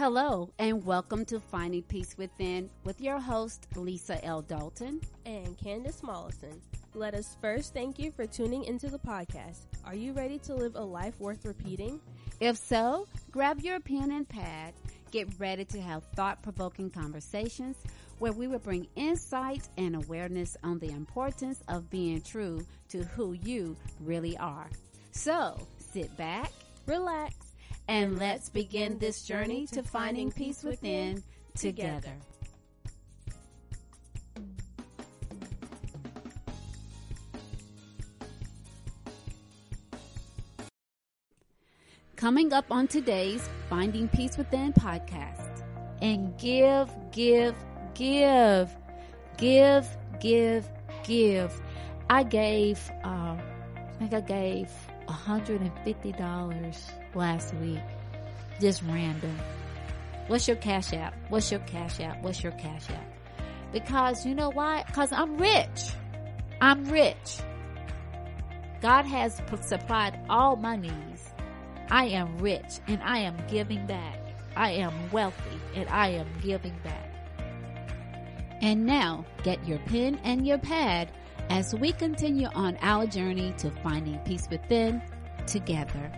Hello, and welcome to Finding Peace Within with your host, Lisa L. Dalton. and Candace Mollison. Let us first thank you for tuning into the podcast. Are you ready to live a life worth repeating? If so, grab your pen and pad, get ready to have thought provoking conversations where we will bring insight and awareness on the importance of being true to who you really are. So, sit back, Relax. And let's begin this journey to finding peace within together. Coming up on today's Finding Peace Within podcast. And give, give, give, give, give, give. I gave, uh, I think I gave $150 last week. Just random. What's your cash app? What's your cash app? What's your cash app? Because you know why? Because I'm rich. I'm rich. God has supplied all my needs. I am rich and I am giving back. I am wealthy and I am giving back. And now get your pen and your pad as we continue on our journey to finding peace within together.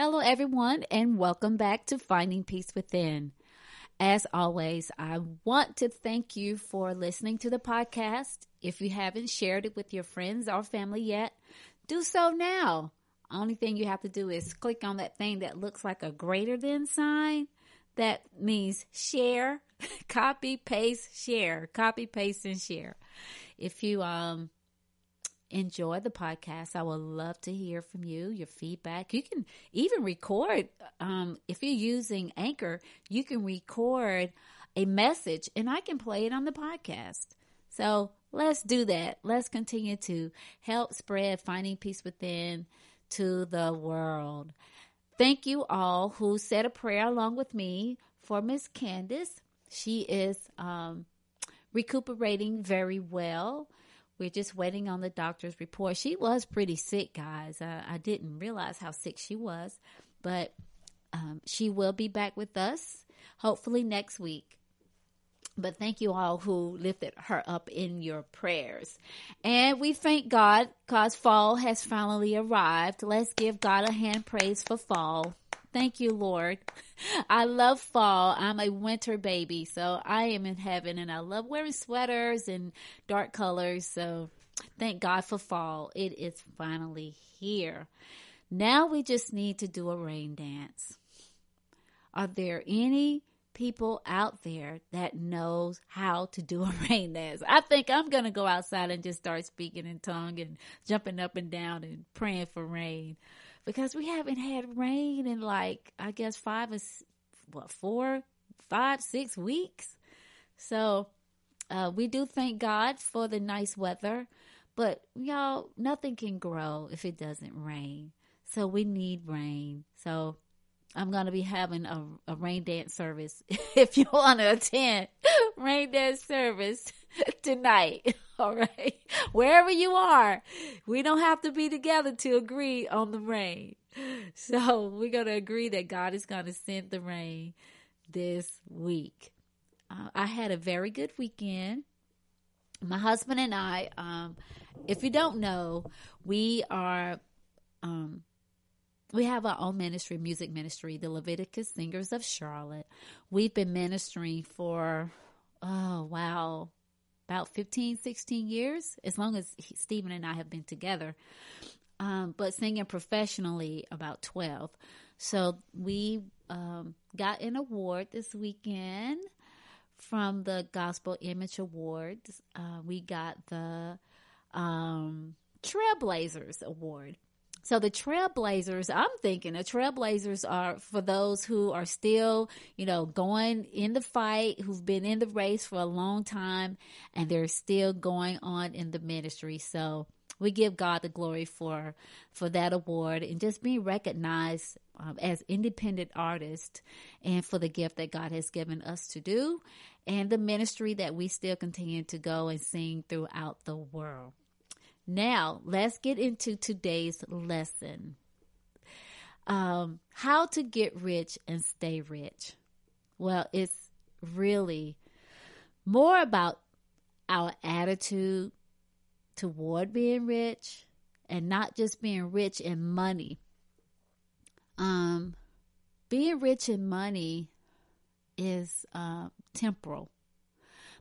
Hello, everyone, and welcome back to Finding Peace Within. As always, I want to thank you for listening to the podcast. If you haven't shared it with your friends or family yet, do so now. Only thing you have to do is click on that thing that looks like a greater than sign. That means share, copy, paste, share, copy, paste, and share. If you um enjoy the podcast, I would love to hear from you, your feedback. You can even record, um, if you're using Anchor, you can record a message and I can play it on the podcast. So let's do that. Let's continue to help spread finding peace within to the world. Thank you all who said a prayer along with me for Miss Candace. She is um, recuperating very well. We're just waiting on the doctor's report. She was pretty sick, guys. I, I didn't realize how sick she was, but um, she will be back with us hopefully next week. But thank you all who lifted her up in your prayers. And we thank God because fall has finally arrived. Let's give God a hand praise for fall. Thank you, Lord. I love fall. I'm a winter baby, so I am in heaven and I love wearing sweaters and dark colors. So thank God for fall. It is finally here. Now we just need to do a rain dance. Are there any people out there that knows how to do a rain dance? I think I'm going to go outside and just start speaking in tongue and jumping up and down and praying for rain because we haven't had rain in like I guess five or what four, five, six weeks. So uh, we do thank God for the nice weather, but y'all, nothing can grow if it doesn't rain. So we need rain. So I'm gonna be having a, a rain dance service if you want to attend rain dance service tonight. All right, wherever you are, we don't have to be together to agree on the rain. So we're gonna agree that God is gonna send the rain this week. Uh, I had a very good weekend. My husband and I, um, if you don't know, we are um, we have our own ministry, music ministry, the Leviticus Singers of Charlotte. We've been ministering for, oh, wow, about 15, 16 years, as long as he, Stephen and I have been together. Um, but singing professionally, about 12. So we um, got an award this weekend from the Gospel Image Awards. Uh, we got the um, Trailblazers Award. So the trailblazers, I'm thinking the trailblazers are for those who are still, you know, going in the fight, who've been in the race for a long time, and they're still going on in the ministry. So we give God the glory for for that award and just being recognized um, as independent artists, and for the gift that God has given us to do, and the ministry that we still continue to go and sing throughout the world. Now, let's get into today's lesson. Um, how to get rich and stay rich. Well, it's really more about our attitude toward being rich and not just being rich in money. Um, being rich in money is uh, temporal.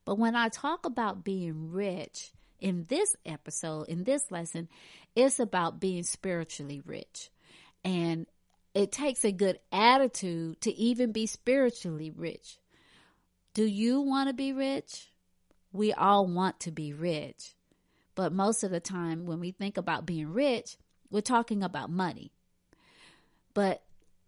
But when I talk about being rich in this episode, in this lesson, it's about being spiritually rich. And it takes a good attitude to even be spiritually rich. Do you want to be rich? We all want to be rich. But most of the time, when we think about being rich, we're talking about money. But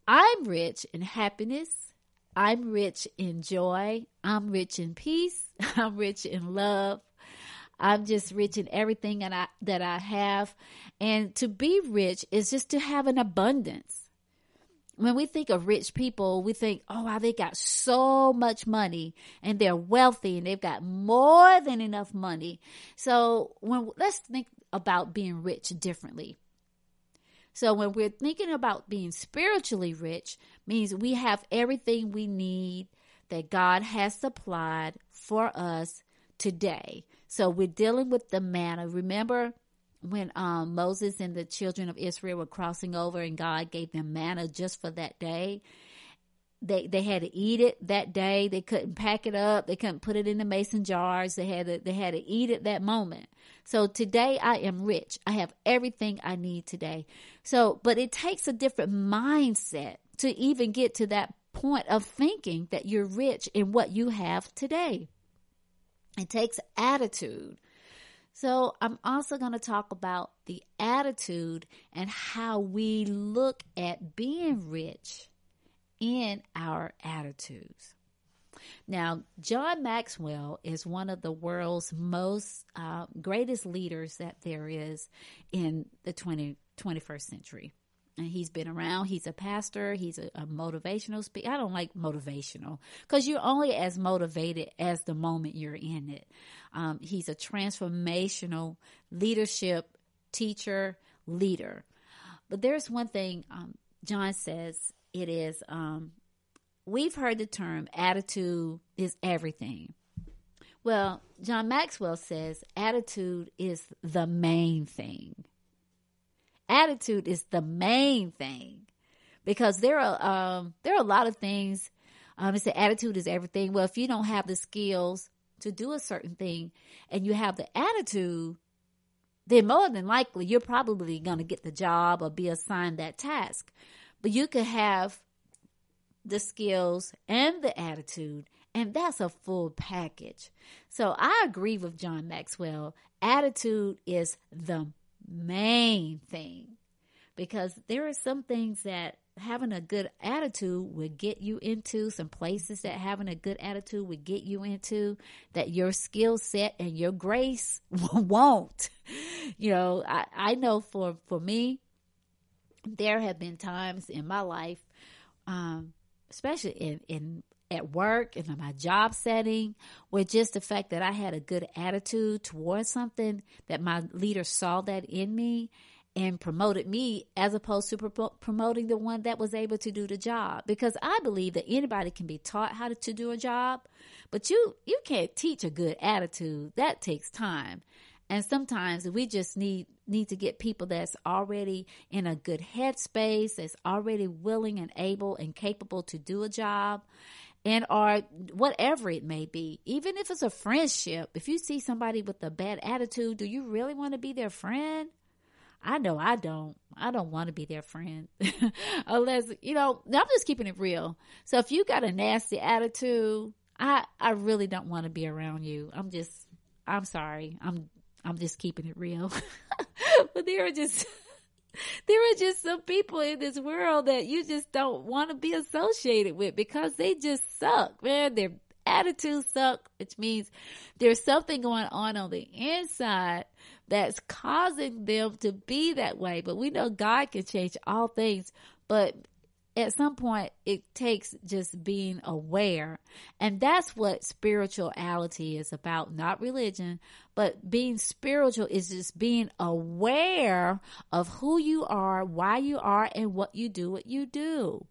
I'm rich in happiness. I'm rich in joy. I'm rich in peace. I'm rich in love. I'm just rich in everything that I, that I have. And to be rich is just to have an abundance when we think of rich people, we think, oh, wow, they got so much money and they're wealthy and they've got more than enough money. So when let's think about being rich differently. So when we're thinking about being spiritually rich means we have everything we need that God has supplied for us today. So we're dealing with the manna. Remember when um, Moses and the children of Israel were crossing over and God gave them manna just for that day. They they had to eat it that day. They couldn't pack it up. They couldn't put it in the mason jars. They had to they had to eat it that moment. So today I am rich. I have everything I need today. So, but it takes a different mindset to even get to that point of thinking that you're rich in what you have today. It takes attitude. So, I'm also going to talk about the attitude and how we look at being rich in our attitudes. Now, John Maxwell is one of the world's most uh, greatest leaders that there is in the 20, 21st century and he's been around. He's a pastor. He's a, a motivational speaker. I don't like motivational because you're only as motivated as the moment you're in it. Um, he's a transformational leadership teacher, leader. But there's one thing um, John says it is um, we've heard the term attitude is everything. Well, John Maxwell says attitude is the main thing attitude is the main thing because there are um, there are a lot of things. Um, it's the attitude is everything. Well, if you don't have the skills to do a certain thing and you have the attitude, then more than likely you're probably going to get the job or be assigned that task. But you could have the skills and the attitude, and that's a full package. So I agree with John Maxwell. Attitude is the main thing. Because there are some things that having a good attitude would get you into some places that having a good attitude would get you into that your skill set and your grace won't. You know I, I know for for me there have been times in my life um, especially in in at work and in my job setting where just the fact that I had a good attitude towards something that my leader saw that in me and promoted me as opposed to pro- promoting the one that was able to do the job. Because I believe that anybody can be taught how to, to do a job but you you can't teach a good attitude. That takes time. And sometimes we just need need to get people that's already in a good headspace that's already willing and able and capable to do a job and or whatever it may be even if it's a friendship if you see somebody with a bad attitude do you really want to be their friend I know I don't. I don't want to be their friend unless, you know, I'm just keeping it real. So if you got a nasty attitude, I, I really don't want to be around you. I'm just, I'm sorry. I'm, I'm just keeping it real. but there are just, there are just some people in this world that you just don't want to be associated with because they just suck, man. Their attitudes suck, which means there's something going on on the inside that's causing them to be that way. But we know God can change all things. But at some point it takes just being aware. And that's what spirituality is about, not religion, but being spiritual is just being aware of who you are, why you are, and what you do, what you do.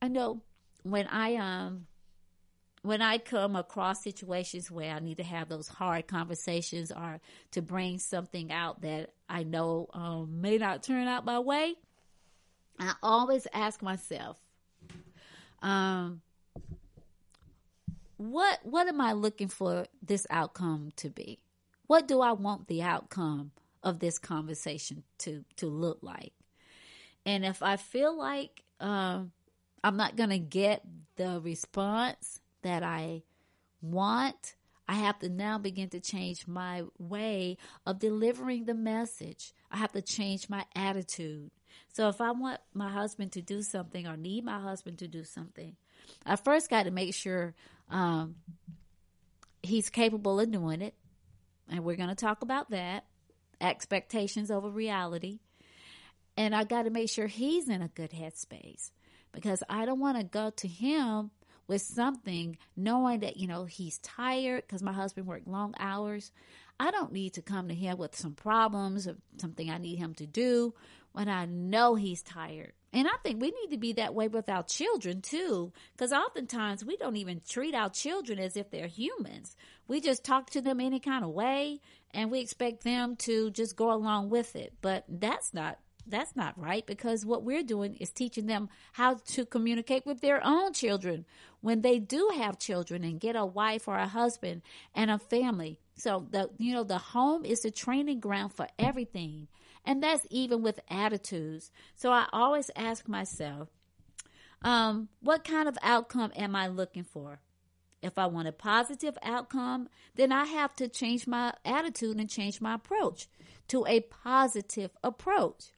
I know when I, um, when I come across situations where I need to have those hard conversations or to bring something out that I know um, may not turn out my way, I always ask myself, um, what what am I looking for this outcome to be? What do I want the outcome of this conversation to to look like? And if I feel like um, I'm not going to get the response that I want, I have to now begin to change my way of delivering the message. I have to change my attitude. So if I want my husband to do something or need my husband to do something, I first got to make sure um, he's capable of doing it. And we're going to talk about that expectations over reality. And I got to make sure he's in a good headspace because I don't want to go to him with something knowing that, you know, he's tired because my husband worked long hours. I don't need to come to him with some problems or something I need him to do when I know he's tired. And I think we need to be that way with our children too, because oftentimes we don't even treat our children as if they're humans. We just talk to them any kind of way and we expect them to just go along with it. But that's not that's not right because what we're doing is teaching them how to communicate with their own children when they do have children and get a wife or a husband and a family. So the you know the home is the training ground for everything. And that's even with attitudes. So I always ask myself, um, what kind of outcome am I looking for? If I want a positive outcome, then I have to change my attitude and change my approach to a positive approach.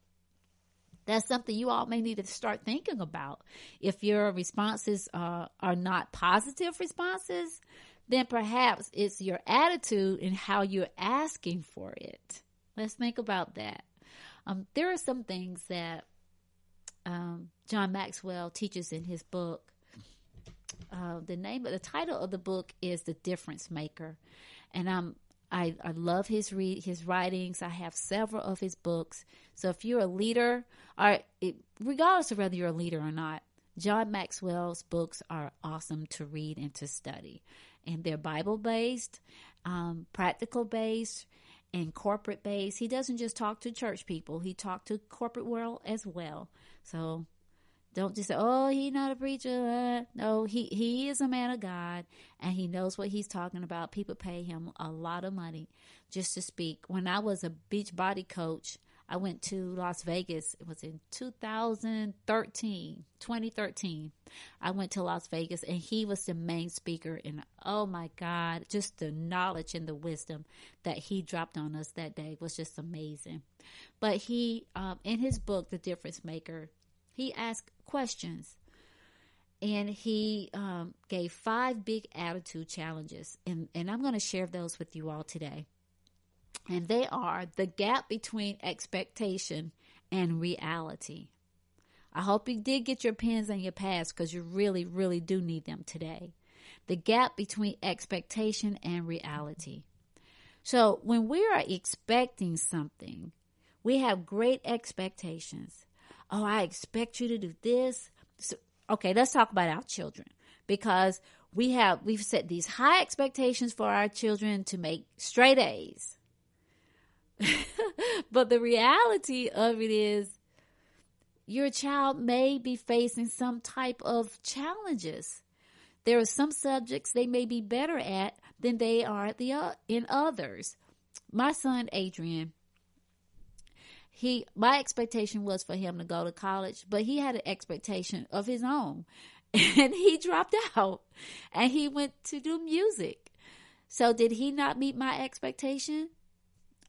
That's something you all may need to start thinking about. If your responses uh, are not positive responses, then perhaps it's your attitude and how you're asking for it. Let's think about that. Um, there are some things that um, John Maxwell teaches in his book. Uh, the name of the title of the book is The Difference Maker, and I'm I, I love his read his writings. I have several of his books. So if you're a leader, or it, regardless of whether you're a leader or not, John Maxwell's books are awesome to read and to study, and they're Bible based, um, practical based, and corporate base. He doesn't just talk to church people; he talked to corporate world as well. So don't just say, "Oh, he's not a preacher." No, he he is a man of God, and he knows what he's talking about. People pay him a lot of money just to speak. When I was a Beachbody coach, I went to Las Vegas. It was in 2013, 2013. I went to Las Vegas, and he was the main speaker. And oh my God, just the knowledge and the wisdom that he dropped on us that day was just amazing. But he, um, in his book, The Difference Maker he asked questions and he um, gave five big attitude challenges. And, and I'm going to share those with you all today. And they are the gap between expectation and reality. I hope you did get your pens and your pads because you really, really do need them today. The gap between expectation and reality. So when we are expecting something, we have great expectations oh, I expect you to do this. So, okay, let's talk about our children because we have we've set these high expectations for our children to make straight A's. but the reality of it is your child may be facing some type of challenges. There are some subjects they may be better at than they are the uh, in others. My son Adrian, he my expectation was for him to go to college, but he had an expectation of his own. And he dropped out and he went to do music. So did he not meet my expectation?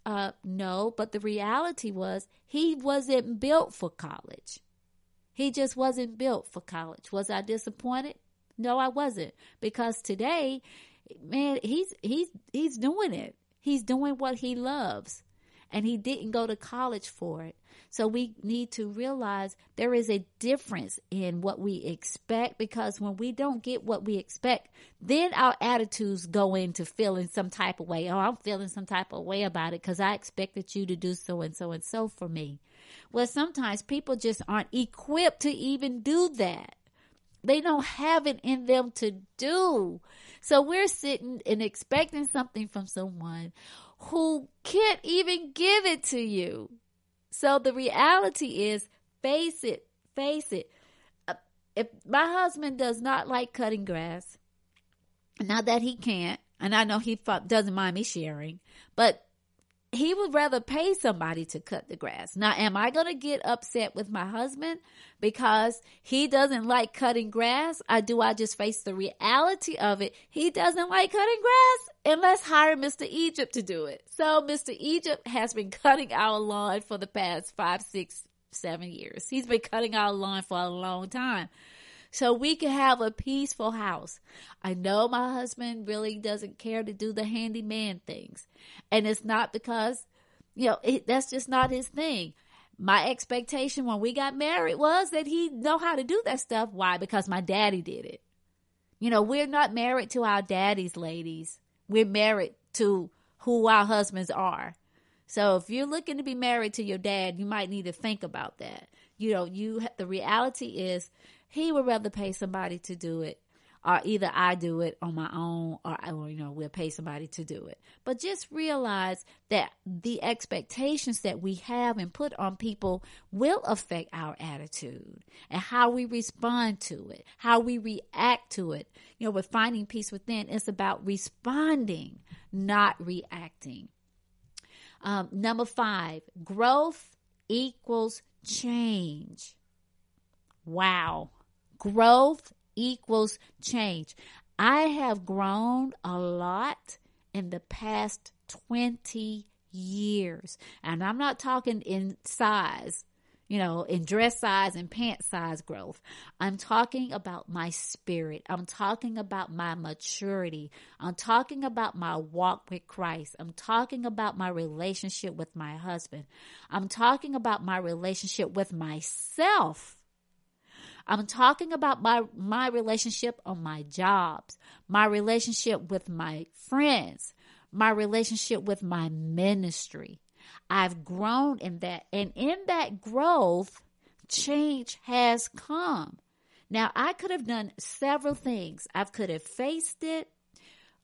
Uh no, but the reality was he wasn't built for college. He just wasn't built for college. Was I disappointed? No, I wasn't. Because today, man, he's he's he's doing it. He's doing what he loves and he didn't go to college for it. So we need to realize there is a difference in what we expect because when we don't get what we expect, then our attitudes go into feeling some type of way. Oh, I'm feeling some type of way about it because I expected you to do so and so and so for me. Well, sometimes people just aren't equipped to even do that. They don't have it in them to do. So we're sitting and expecting something from someone who can't even give it to you. So the reality is, face it, face it. Uh, if my husband does not like cutting grass, not that he can't, and I know he doesn't mind me sharing, but he would rather pay somebody to cut the grass. Now, am I going to get upset with my husband because he doesn't like cutting grass? Or do I just face the reality of it? He doesn't like cutting grass and let's hire Mr. Egypt to do it. So Mr. Egypt has been cutting our lawn for the past five, six, seven years. He's been cutting our lawn for a long time so we can have a peaceful house. I know my husband really doesn't care to do the handyman things. And it's not because, you know, it, that's just not his thing. My expectation when we got married was that he know how to do that stuff. Why? Because my daddy did it. You know, we're not married to our daddies, ladies. We're married to who our husbands are. So if you're looking to be married to your dad, you might need to think about that. You know, you the reality is he would rather pay somebody to do it or either I do it on my own or, or, you know, we'll pay somebody to do it. But just realize that the expectations that we have and put on people will affect our attitude and how we respond to it, how we react to it. You know, with finding peace within, it's about responding, not reacting. Um, number five, growth equals change. Wow. Growth equals change. I have grown a lot in the past 20 years. And I'm not talking in size, you know, in dress size and pant size growth. I'm talking about my spirit. I'm talking about my maturity. I'm talking about my walk with Christ. I'm talking about my relationship with my husband. I'm talking about my relationship with myself. I'm talking about my, my relationship on my jobs, my relationship with my friends, my relationship with my ministry. I've grown in that. And in that growth, change has come. Now, I could have done several things. I could have faced it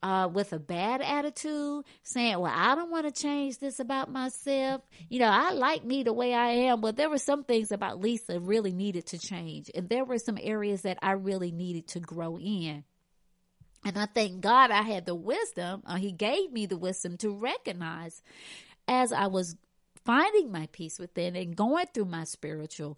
uh, with a bad attitude, saying, Well, I don't want to change this about myself. You know, I like me the way I am, but there were some things about Lisa really needed to change. And there were some areas that I really needed to grow in. And I thank God I had the wisdom, uh, He gave me the wisdom to recognize as I was finding my peace within and going through my spiritual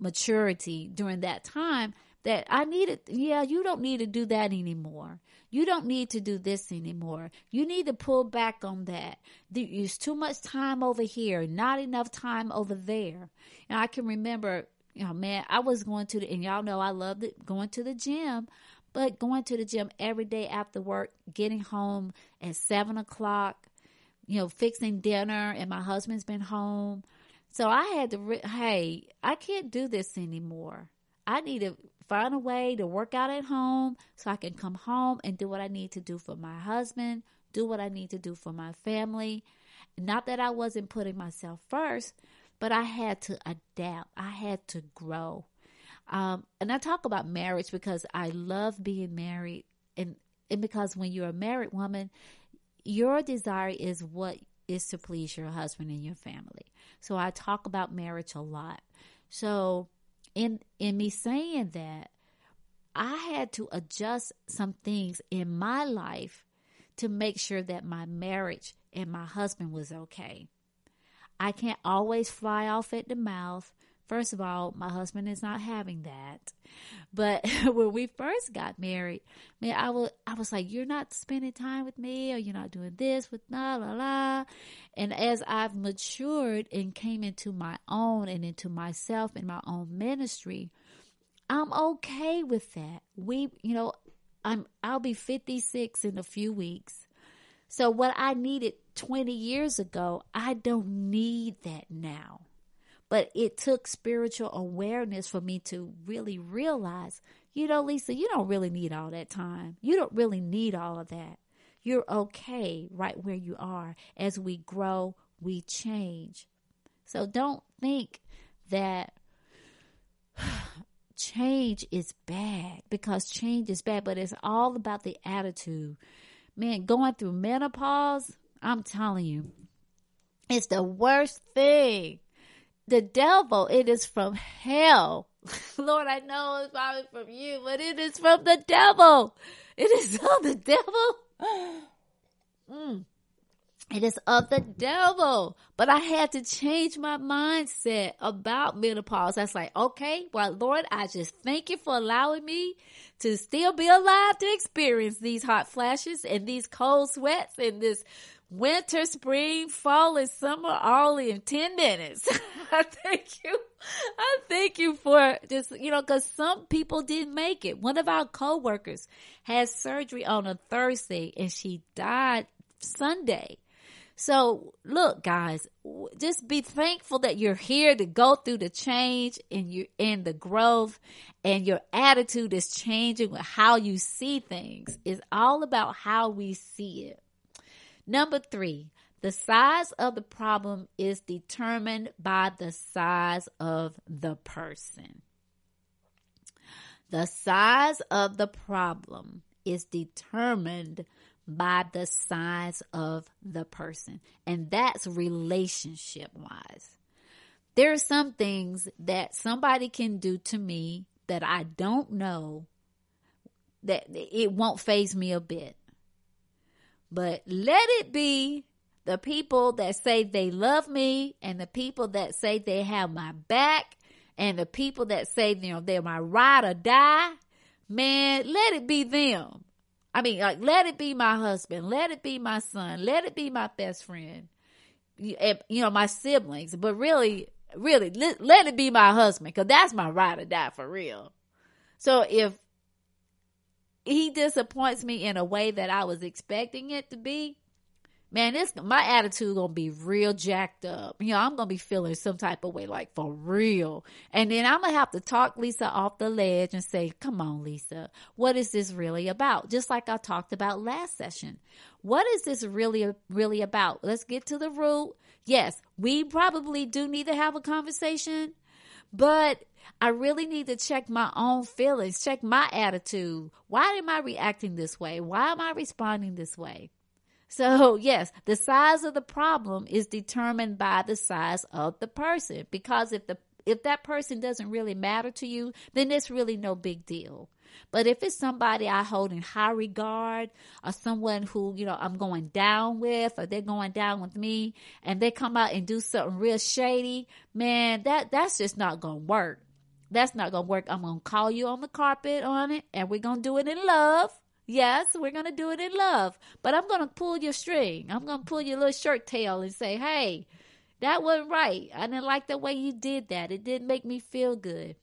maturity during that time that I needed, yeah, you don't need to do that anymore. You don't need to do this anymore. You need to pull back on that. There's too much time over here, not enough time over there. And I can remember, you know, man, I was going to the, and y'all know I loved it, going to the gym, but going to the gym every day after work, getting home at seven o'clock, you know, fixing dinner, and my husband's been home. So I had to, re- hey, I can't do this anymore. I need to find a way to work out at home so I can come home and do what I need to do for my husband, do what I need to do for my family. Not that I wasn't putting myself first, but I had to adapt. I had to grow. Um, and I talk about marriage because I love being married, and and because when you're a married woman, your desire is what is to please your husband and your family. So I talk about marriage a lot. So in in me saying that, I had to adjust some things in my life to make sure that my marriage and my husband was okay. I can't always fly off at the mouth. First of all, my husband is not having that. But when we first got married, man, I was I was like, "You're not spending time with me, or you're not doing this with la la la." And as I've matured and came into my own and into myself and my own ministry, I'm okay with that. We, you know, I'm I'll be 56 in a few weeks. So what I needed 20 years ago, I don't need that now. But it took spiritual awareness for me to really realize, you know, Lisa, you don't really need all that time. You don't really need all of that. You're okay right where you are. As we grow, we change. So don't think that change is bad because change is bad, but it's all about the attitude. Man, going through menopause, I'm telling you, it's the worst thing. The devil, it is from hell. Lord, I know it's probably from you, but it is from the devil. It is of the devil. Mm. It is of the devil. But I had to change my mindset about menopause. That's like, okay, well, Lord, I just thank you for allowing me to still be alive to experience these hot flashes and these cold sweats and this winter, spring, fall, and summer all in 10 minutes. I thank you. I thank you for just, you know, cause some people didn't make it. One of our coworkers had surgery on a Thursday and she died Sunday. So look, guys, just be thankful that you're here to go through the change and you in the growth and your attitude is changing with how you see things. It's all about how we see it. Number three, the size of the problem is determined by the size of the person. The size of the problem is determined by the size of the person. And that's relationship wise. There are some things that somebody can do to me that I don't know that it won't phase me a bit. But let it be the people that say they love me and the people that say they have my back and the people that say you know they're my ride or die. Man, let it be them. I mean, like, let it be my husband, let it be my son, let it be my best friend, eh, you, know, my siblings. But really, really, let, let it be my husband because that's my ride or die for real. So if he disappoints me in a way that I was expecting it to be, man, this my attitude gonna be real jacked up. You know, I'm gonna be feeling some type of way, like for real. And then I'm gonna have to talk Lisa off the ledge and say, "Come on, Lisa, what is this really about?" Just like I talked about last session. What is this really, really about? Let's get to the root. Yes, we probably do need to have a conversation, but I really need to check my own feelings, check my attitude. Why am I reacting this way? Why am I responding this way? So, yes, the size of the problem is determined by the size of the person because if the if that person doesn't really matter to you, then it's really no big deal. But if it's somebody I hold in high regard or someone who, you know, I'm going down with or they're going down with me and they come out and do something real shady, man, that that's just not going to work. That's not going to work. I'm going to call you on the carpet on it and we're going to do it in love Yes, we're going to do it in love, but I'm going to pull your string. I'm going to pull your little shirt tail and say, hey, that wasn't right. I didn't like the way you did that. It didn't make me feel good.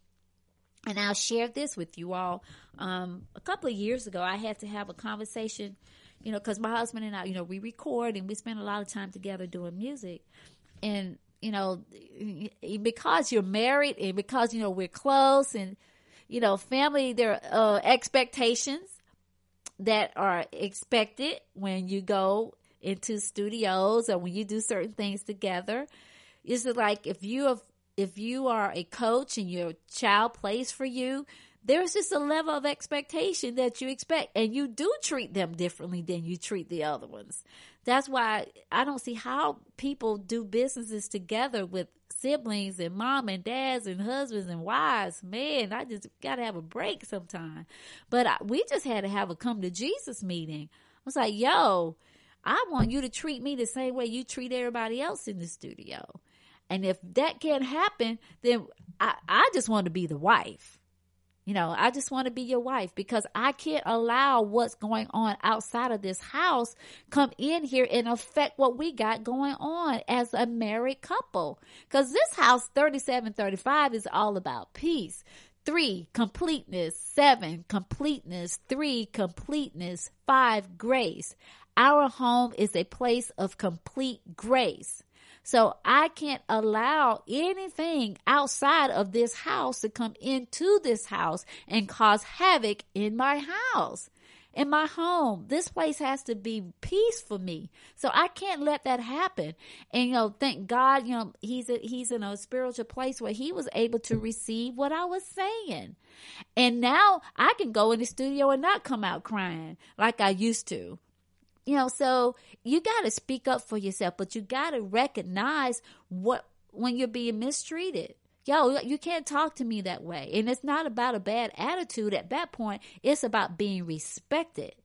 And I'll share this with you all. Um, a couple of years ago, I had to have a conversation, you know, because my husband and I, you know, we record and we spend a lot of time together doing music. And, you know, because you're married and because, you know, we're close and, you know, family, there are uh, expectations that are expected when you go into studios or when you do certain things together. Is it like if you have, if you are a coach and your child plays for you, there's just a level of expectation that you expect and you do treat them differently than you treat the other ones. That's why I don't see how people do businesses together with siblings and mom and dads and husbands and wives. Man, I just got to have a break sometime. But I, we just had to have a come to Jesus meeting. I was like, yo, I want you to treat me the same way you treat everybody else in the studio. And if that can't happen, then I, I just want to be the wife. You know, I just want to be your wife because I can't allow what's going on outside of this house come in here and affect what we got going on as a married couple. Cause this house 3735 is all about peace. Three, completeness. Seven, completeness. Three, completeness. Five, grace. Our home is a place of complete grace. So I can't allow anything outside of this house to come into this house and cause havoc in my house in my home. This place has to be peace for me. So I can't let that happen. And you know, thank God, you know, he's a, he's in a spiritual place where he was able to receive what I was saying. And now I can go in the studio and not come out crying like I used to. You know, so you got to speak up for yourself, but you got to recognize what when you're being mistreated yo, you can't talk to me that way. And it's not about a bad attitude at that point, it's about being respected.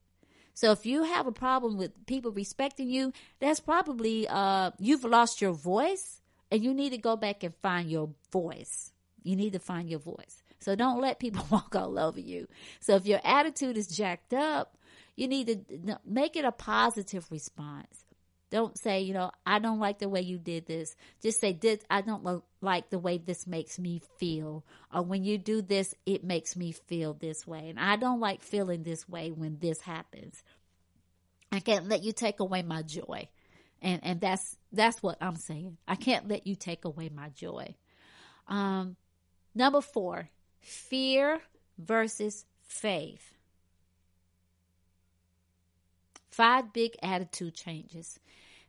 So if you have a problem with people respecting you, that's probably uh, you've lost your voice and you need to go back and find your voice. You need to find your voice. So don't let people walk all over you. So if your attitude is jacked up, you need to make it a positive response. Don't say, you know, I don't like the way you did this. Just say, this, I don't like the way this makes me feel. Or when you do this, it makes me feel this way. And I don't like feeling this way when this happens. I can't let you take away my joy. And, and that's, that's what I'm saying. I can't let you take away my joy. Um, number four, fear versus faith. Five big attitude changes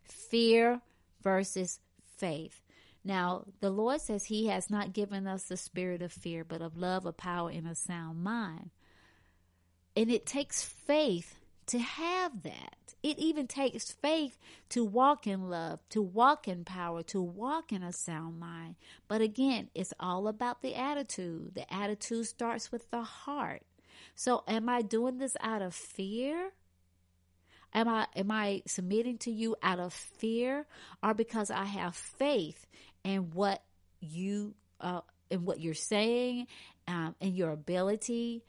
fear versus faith. Now, the Lord says He has not given us the spirit of fear, but of love, of power, and a sound mind. And it takes faith to have that. It even takes faith to walk in love, to walk in power, to walk in a sound mind. But again, it's all about the attitude. The attitude starts with the heart. So, am I doing this out of fear? Am I am I submitting to you out of fear or because I have faith in what you uh, in what you're saying, um, in your ability,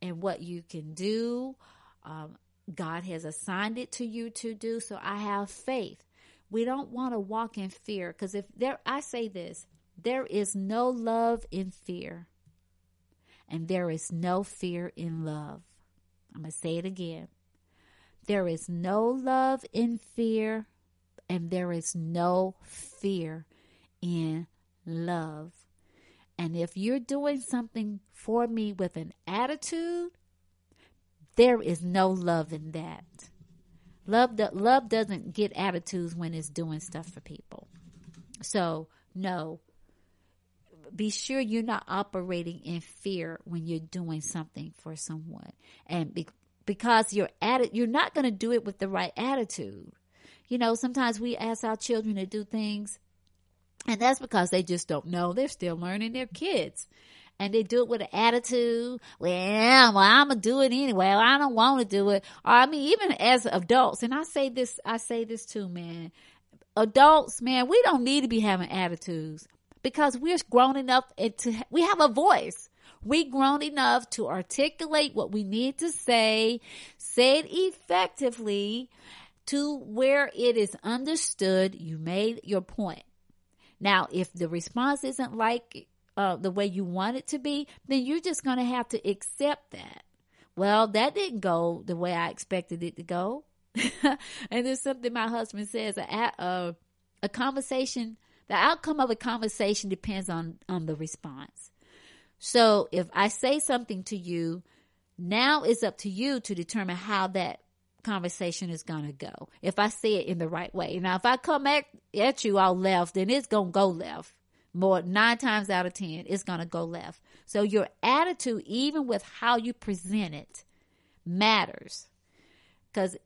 and what you can do? Um, God has assigned it to you to do. So I have faith. We don't want to walk in fear because if there, I say this, there is no love in fear, and there is no fear in love. I'm going to say it again. There is no love in fear, and there is no fear in love. And if you're doing something for me with an attitude, there is no love in that. Love, do, love doesn't get attitudes when it's doing stuff for people. So, no. Be sure you're not operating in fear when you're doing something for someone. And be, because you're at it, you're not going to do it with the right attitude. You know, sometimes we ask our children to do things and that's because they just don't know. They're still learning. They're kids. And they do it with an attitude. Well, well, I'm gonna do it anyway. I don't want to do it. Or I mean, even as adults, and I say this, I say this too, man. Adults, man, we don't need to be having attitudes because we're grown enough to, we have a voice. We grown enough to articulate what we need to say, say it effectively to where it is understood. You made your point. Now, if the response isn't like uh, the way you want it to be, then you're just going to have to accept that. Well, that didn't go the way I expected it to go. and there's something my husband says a, a, a conversation, the outcome of a conversation depends on, on the response. So if I say something to you, now it's up to you to determine how that conversation is going to go. If I say it in the right way. Now, if I come at, at you all left, then it's going to go left. More nine times out of ten, it's going to go left. So your attitude, even with how you present it, matters. Because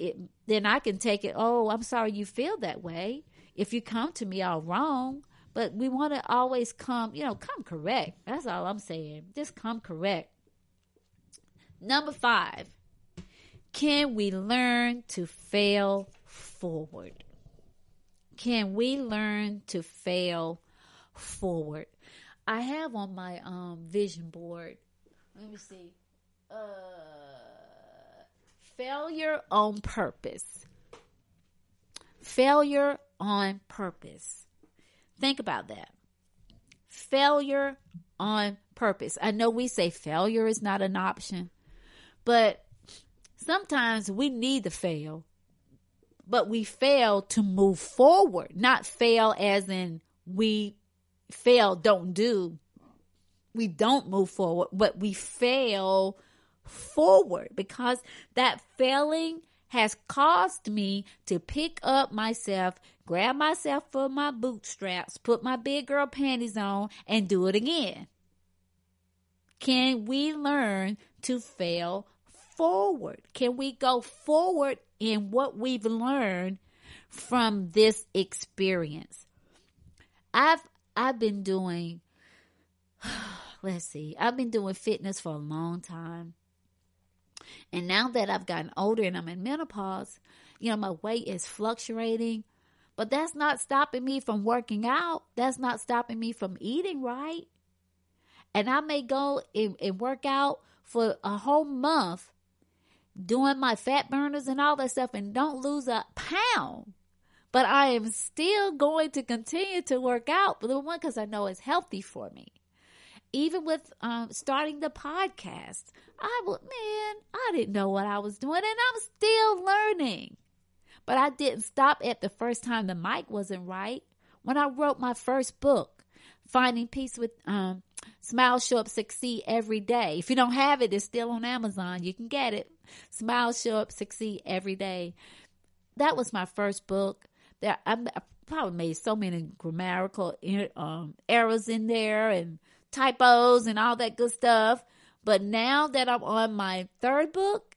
then I can take it, oh, I'm sorry you feel that way. If you come to me all wrong, but we want to always come, you know, come correct. That's all I'm saying. Just come correct. Number five, can we learn to fail forward? Can we learn to fail forward? I have on my um, vision board, let me see, uh, failure on purpose. Failure on purpose. Think about that. Failure on purpose. I know we say failure is not an option, but sometimes we need to fail but we fail to move forward, not fail as in we fail, don't do. We don't move forward, but we fail forward because that failing has caused me to pick up myself, grab myself for my bootstraps, put my big girl panties on, and do it again. Can we learn to fail forward? Can we go forward in what we've learned from this experience? I've I've been doing let's see. I've been doing fitness for a long time. And now that I've gotten older and I'm in menopause, you know, my weight is fluctuating, but that's not stopping me from working out. That's not stopping me from eating right. And I may go and, and work out for a whole month doing my fat burners and all that stuff and don't lose a pound. But I am still going to continue to work out, but the one because I know it's healthy for me. Even with um, starting the podcast, I would, man, I didn't know what I was doing and I'm still learning. But I didn't stop at the first time the mic wasn't right. When I wrote my first book, Finding Peace with um, Smile, Show Up, Succeed Every Day. If you don't have it, it's still on Amazon. You can get it. Smile, Show Up, Succeed Every Day. That was my first book. There, I, I probably made so many grammatical um, errors in there and typos and all that good stuff. But now that I'm on my third book,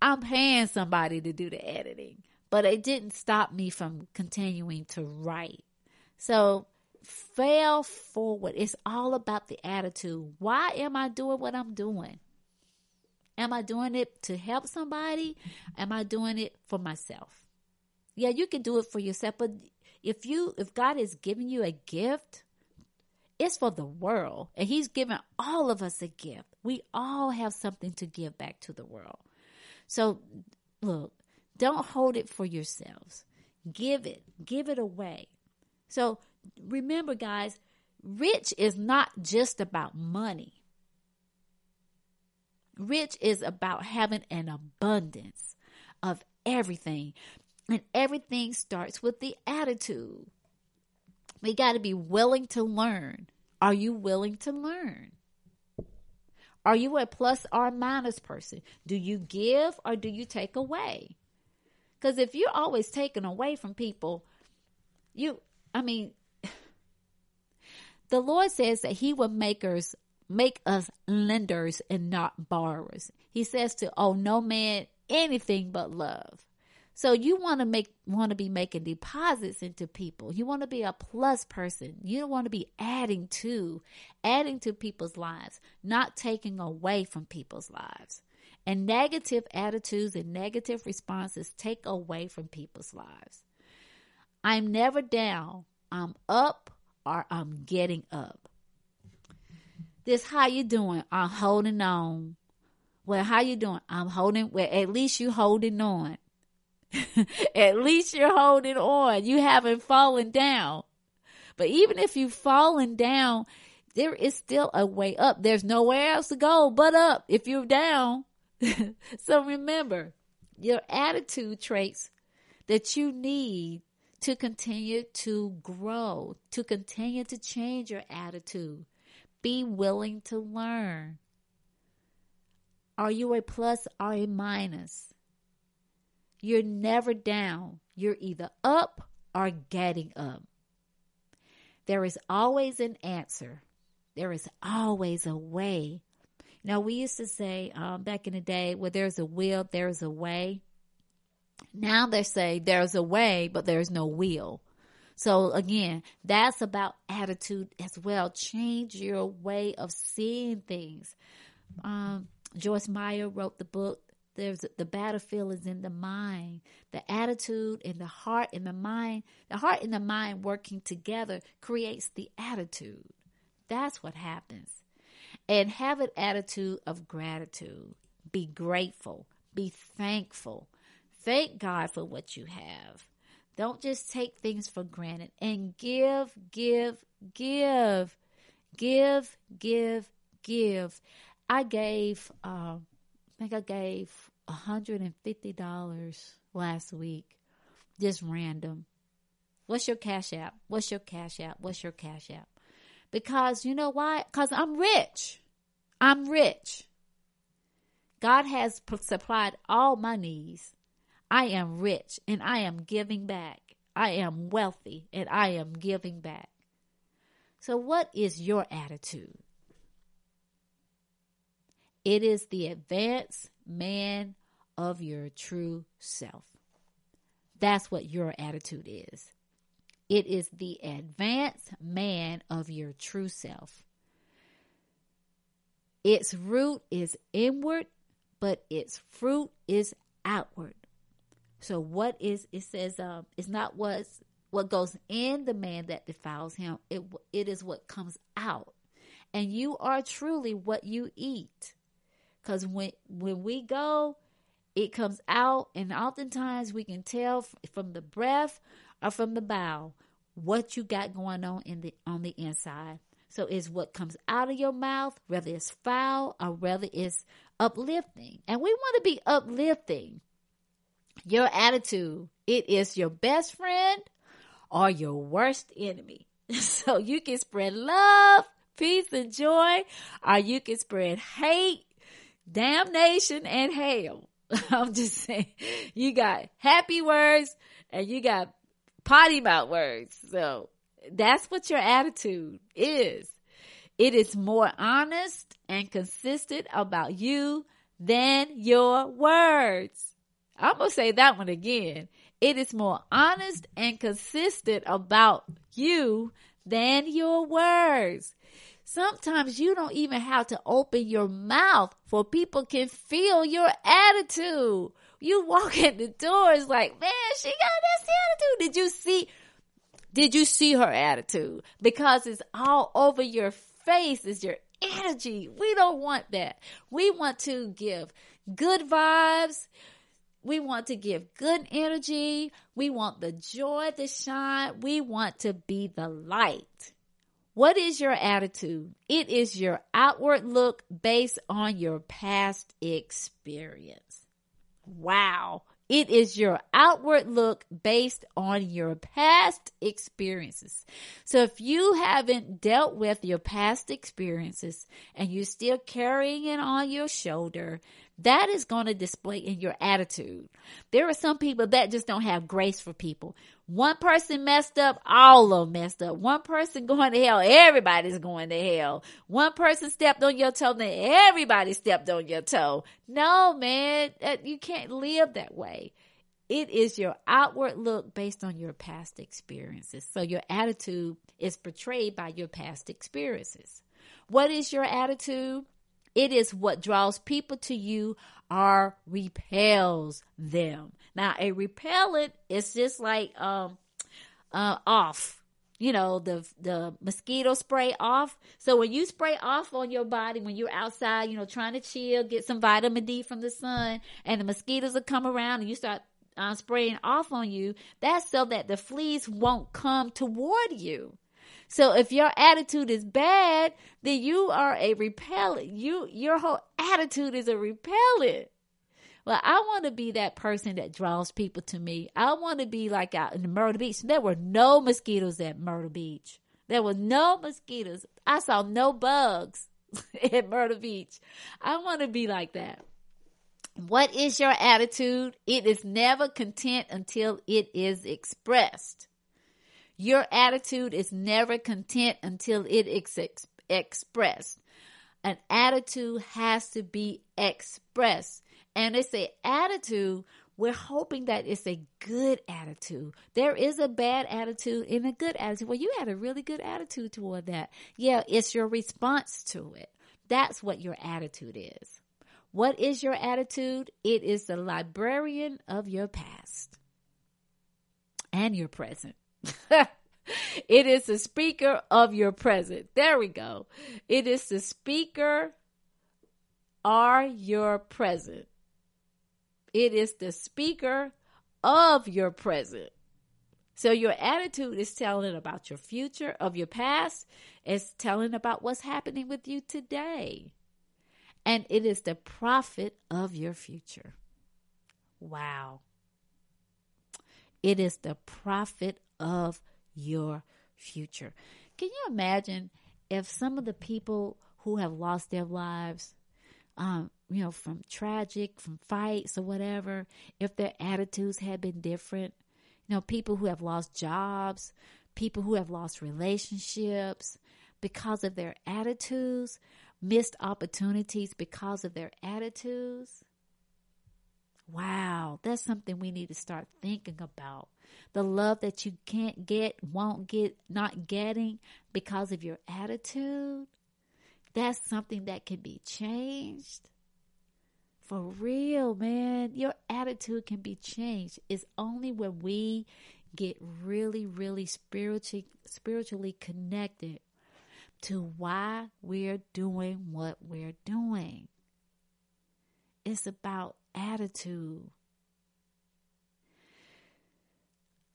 I'm paying somebody to do the editing. But it didn't stop me from continuing to write. So fail forward. It's all about the attitude. Why am I doing what I'm doing? Am I doing it to help somebody? Am I doing it for myself? Yeah, you can do it for yourself, but if you if God has given you a gift, it's for the world. And he's given all of us a gift. We all have something to give back to the world. So look, don't hold it for yourselves. Give it. Give it away. So remember guys, rich is not just about money. Rich is about having an abundance of everything. And everything starts with the attitude. We got to be willing to learn. Are you willing to learn? Are you a plus or minus person? Do you give or do you take away? Because if you're always taking away from people, you, I mean, the Lord says that He will make us make us lenders and not borrowers. He says to owe no man anything but love. So you want to make want to be making deposits into people. You want to be a plus person. You don't want to be adding to, adding to people's lives, not taking away from people's lives. And negative attitudes and negative responses take away from people's lives. I'm never down. I'm up or I'm getting up. This how you doing? I'm holding on. Well, how you doing? I'm holding. Well, at least you holding on. At least you're holding on. You haven't fallen down. But even if you've fallen down, there is still a way up. There's nowhere else to go but up if you're down. so remember your attitude traits that you need to continue to grow, to continue to change your attitude. Be willing to learn. Are you a plus or a minus? You're never down. You're either up or getting up. There is always an answer. There is always a way. Now, we used to say um, back in the day, where there's a will, there's a way. Now they say there's a way, but there's no will. So again, that's about attitude as well. Change your way of seeing things. Um, Joyce Meyer wrote the book there's the battlefield is in the mind, the attitude and the heart and the mind. The heart and the mind working together creates the attitude. That's what happens. And have an attitude of gratitude. Be grateful. Be thankful. Thank God for what you have. Don't just take things for granted and give, give, give, give, give, give. I gave, um, think I gave $150. last week. Just random. What's your cash app? What's your cash app? What's your cash app? Because you know why? Because I'm rich. I'm rich. God has supplied all my needs. I am rich and I am giving back. I am wealthy and I am giving back. So, what is your attitude? It is the advanced man of your true self. That's what your attitude is. It is the advanced man of your true self. Its root is inward, but its fruit is outward. So what is it says um it's not what's what goes in the man that defiles him. It it is what comes out. And you are truly what you eat. Cuz when when we go it comes out and oftentimes we can tell from the breath or from the bowel what you got going on in the on the inside. So it's what comes out of your mouth, whether it's foul or whether it's uplifting. And we want to be uplifting. Your attitude, it is your best friend or your worst enemy. So you can spread love, peace, and joy, or you can spread hate, damnation, and hell. I'm just saying, you got happy words and you got potty mouth words. So that's what your attitude is. It is more honest and consistent about you than your words. I'm going to say that one again. It is more honest and consistent about you than your words. Sometimes you don't even have to open your mouth for people can feel your attitude. You walk in the door, it's like, man, she got this attitude. Did you see? Did you see her attitude? Because it's all over your face, it's your energy. We don't want that. We want to give good vibes. We want to give good energy. We want the joy to shine. We want to be the light. What is your attitude? It is your outward look based on your past experience. Wow. It is your outward look based on your past experiences. So if you haven't dealt with your past experiences and you're still carrying it on your shoulder, that is going to display in your attitude. There are some people that just don't have grace for people. One person messed up, all of them messed up. One person going to hell, everybody's going to hell. One person stepped on your toe, then everybody stepped on your toe. No, man, you can't live that way. It is your outward look based on your past experiences. So your attitude is portrayed by your past experiences. What is your attitude? It is what draws people to you or repels them. Now, a repellent is just like um uh off. You know, the the mosquito spray off. So when you spray off on your body when you're outside, you know, trying to chill, get some vitamin D from the sun, and the mosquitoes will come around and you start uh, spraying off on you, that's so that the fleas won't come toward you. So if your attitude is bad, then you are a repellent. You your whole attitude is a repellent. Well, I want to be that person that draws people to me. I want to be like out in the Myrtle Beach. There were no mosquitoes at Myrtle Beach. There were no mosquitoes. I saw no bugs at Myrtle Beach. I want to be like that. What is your attitude? It is never content until it is expressed. Your attitude is never content until it is ex- expressed. An attitude has to be expressed. And it's an attitude, we're hoping that it's a good attitude. There is a bad attitude and a good attitude. Well, you had a really good attitude toward that. Yeah, it's your response to it. That's what your attitude is. What is your attitude? It is the librarian of your past and your present. it is the speaker of your present. There we go. It is the speaker are your present. It is the speaker of your present. So your attitude is telling about your future, of your past. It's telling about what's happening with you today. And it is the prophet of your future. Wow. It is the prophet of your future. Can you imagine if some of the people who have lost their lives, um, you know, from tragic, from fights or whatever, if their attitudes had been different, you know, people who have lost jobs, people who have lost relationships because of their attitudes, missed opportunities because of their attitudes. Wow, that's something we need to start thinking about. The love that you can't get, won't get, not getting because of your attitude. That's something that can be changed. For real, man. Your attitude can be changed. It's only when we get really, really spiritually spiritually connected to why we're doing what we're doing. It's about attitude.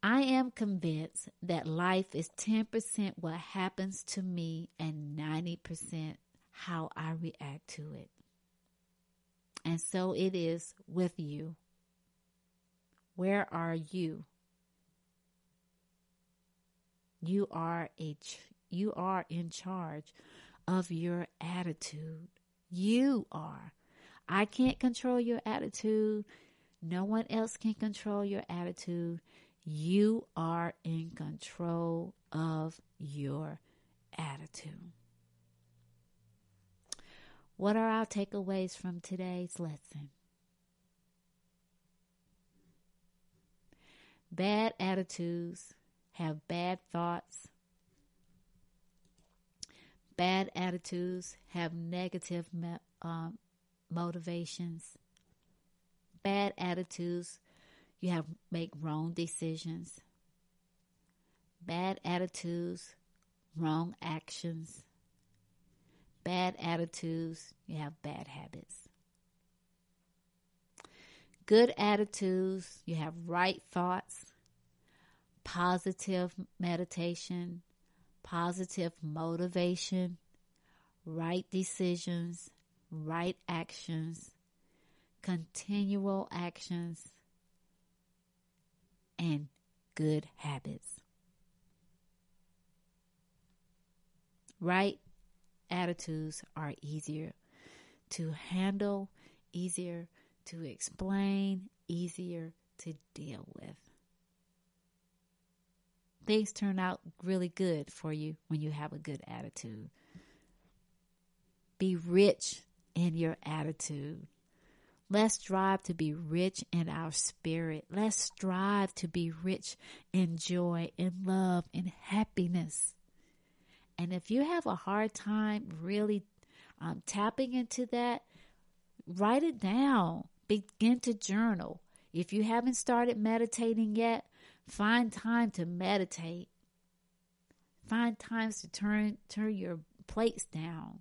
I am convinced that life is 10% what happens to me and 90% how I react to it. And so it is with you. Where are you? You are a you are in charge of your attitude. You are. I can't control your attitude. No one else can control your attitude. You are in control of your attitude. What are our takeaways from today's lesson? Bad attitudes have bad thoughts. Bad attitudes have negative um, motivations. Bad attitudes, you have make wrong decisions. Bad attitudes, wrong actions. Bad attitudes, you have bad habits. Good attitudes, you have right thoughts, positive meditation, positive motivation, right decisions, right actions, continual actions, and good habits. Right attitudes are easier to handle, easier to explain, easier to deal with. Things turn out really good for you when you have a good attitude. Be rich in your attitude. Let's strive to be rich in our spirit. Let's strive to be rich in joy, in love, in happiness. And if you have a hard time really um, tapping into that, write it down. Begin to journal. If you haven't started meditating yet, find time to meditate. Find times to turn turn your plates down.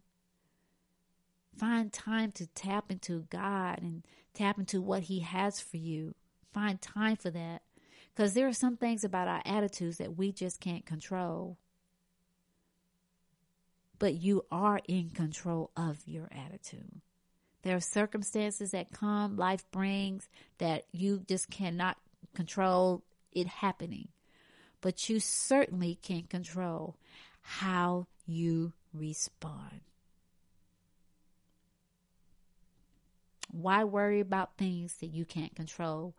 Find time to tap into God and tap into what He has for you. Find time for that. Because there are some things about our attitudes that we just can't control but you are in control of your attitude. There are circumstances that come, life brings that you just cannot control it happening. But you certainly can control how you respond. Why worry about things that you can't control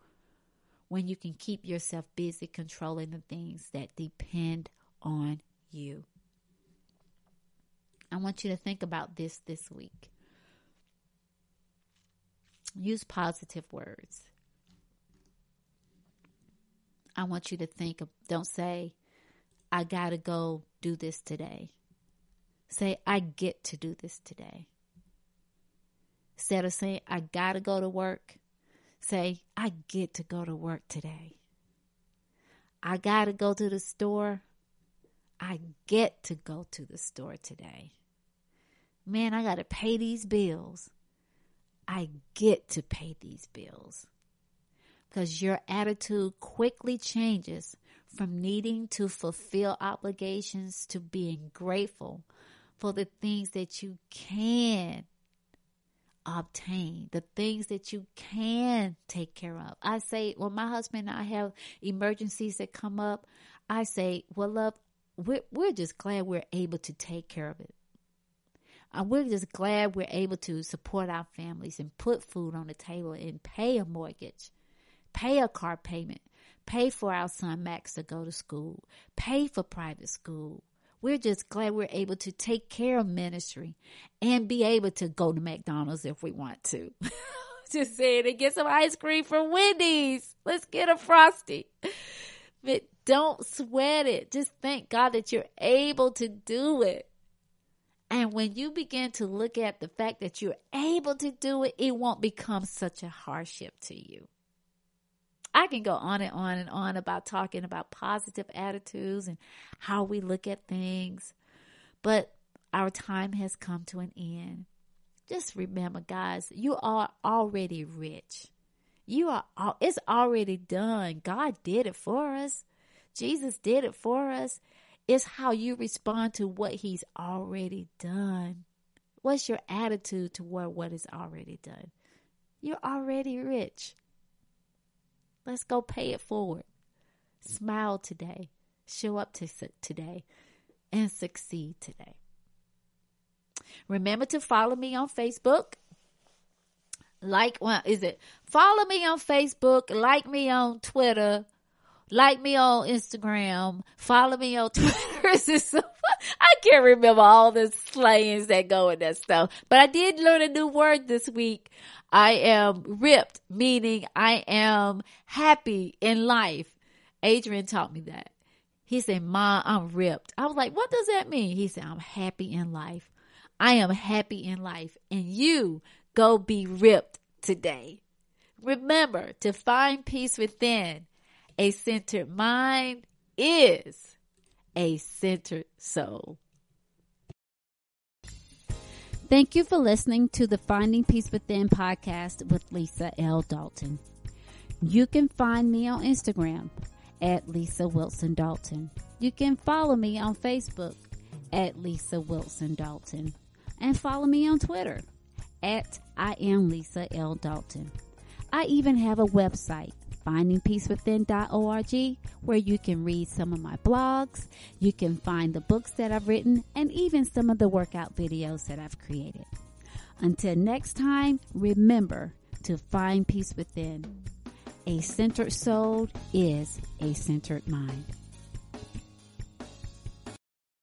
when you can keep yourself busy controlling the things that depend on you? I want you to think about this this week. Use positive words. I want you to think of, don't say, I gotta go do this today. Say, I get to do this today. Instead of saying, I gotta go to work, say, I get to go to work today. I gotta go to the store. I get to go to the store today man, I got to pay these bills. I get to pay these bills. Because your attitude quickly changes from needing to fulfill obligations to being grateful for the things that you can obtain, the things that you can take care of. I say, when my husband and I have emergencies that come up, I say, well, love, we're, we're just glad we're able to take care of it. And we're just glad we're able to support our families and put food on the table and pay a mortgage, pay a car payment, pay for our son Max to go to school, pay for private school. We're just glad we're able to take care of ministry and be able to go to McDonald's if we want to. just saying and get some ice cream from Wendy's. Let's get a frosty. But don't sweat it. Just thank God that you're able to do it. And when you begin to look at the fact that you're able to do it, it won't become such a hardship to you. I can go on and on and on about talking about positive attitudes and how we look at things, but our time has come to an end. Just remember, guys, you are already rich. You are, it's already done. God did it for us. Jesus did it for us. It's how you respond to what he's already done. What's your attitude toward what is already done? You're already rich. Let's go pay it forward. Smile today. Show up to today and succeed today. Remember to follow me on Facebook. Like, well, is it follow me on Facebook, like me on Twitter, like me on Instagram, follow me on Twitter. I can't remember all the slayings that go in that stuff, but I did learn a new word this week. I am ripped, meaning I am happy in life. Adrian taught me that. He said, Ma, I'm ripped. I was like, what does that mean? He said, I'm happy in life. I am happy in life. And you go be ripped today. Remember to find peace within a centered mind is a centered soul. Thank you for listening to the Finding Peace Within podcast with Lisa L. Dalton. You can find me on Instagram at Lisa Wilson Dalton. You can follow me on Facebook at Lisa Wilson Dalton. And follow me on Twitter at I am Lisa L. Dalton. I even have a website findingpeacewithin.org, where you can read some of my blogs, you can find the books that I've written, and even some of the workout videos that I've created. Until next time, remember to find peace within. A centered soul is a centered mind.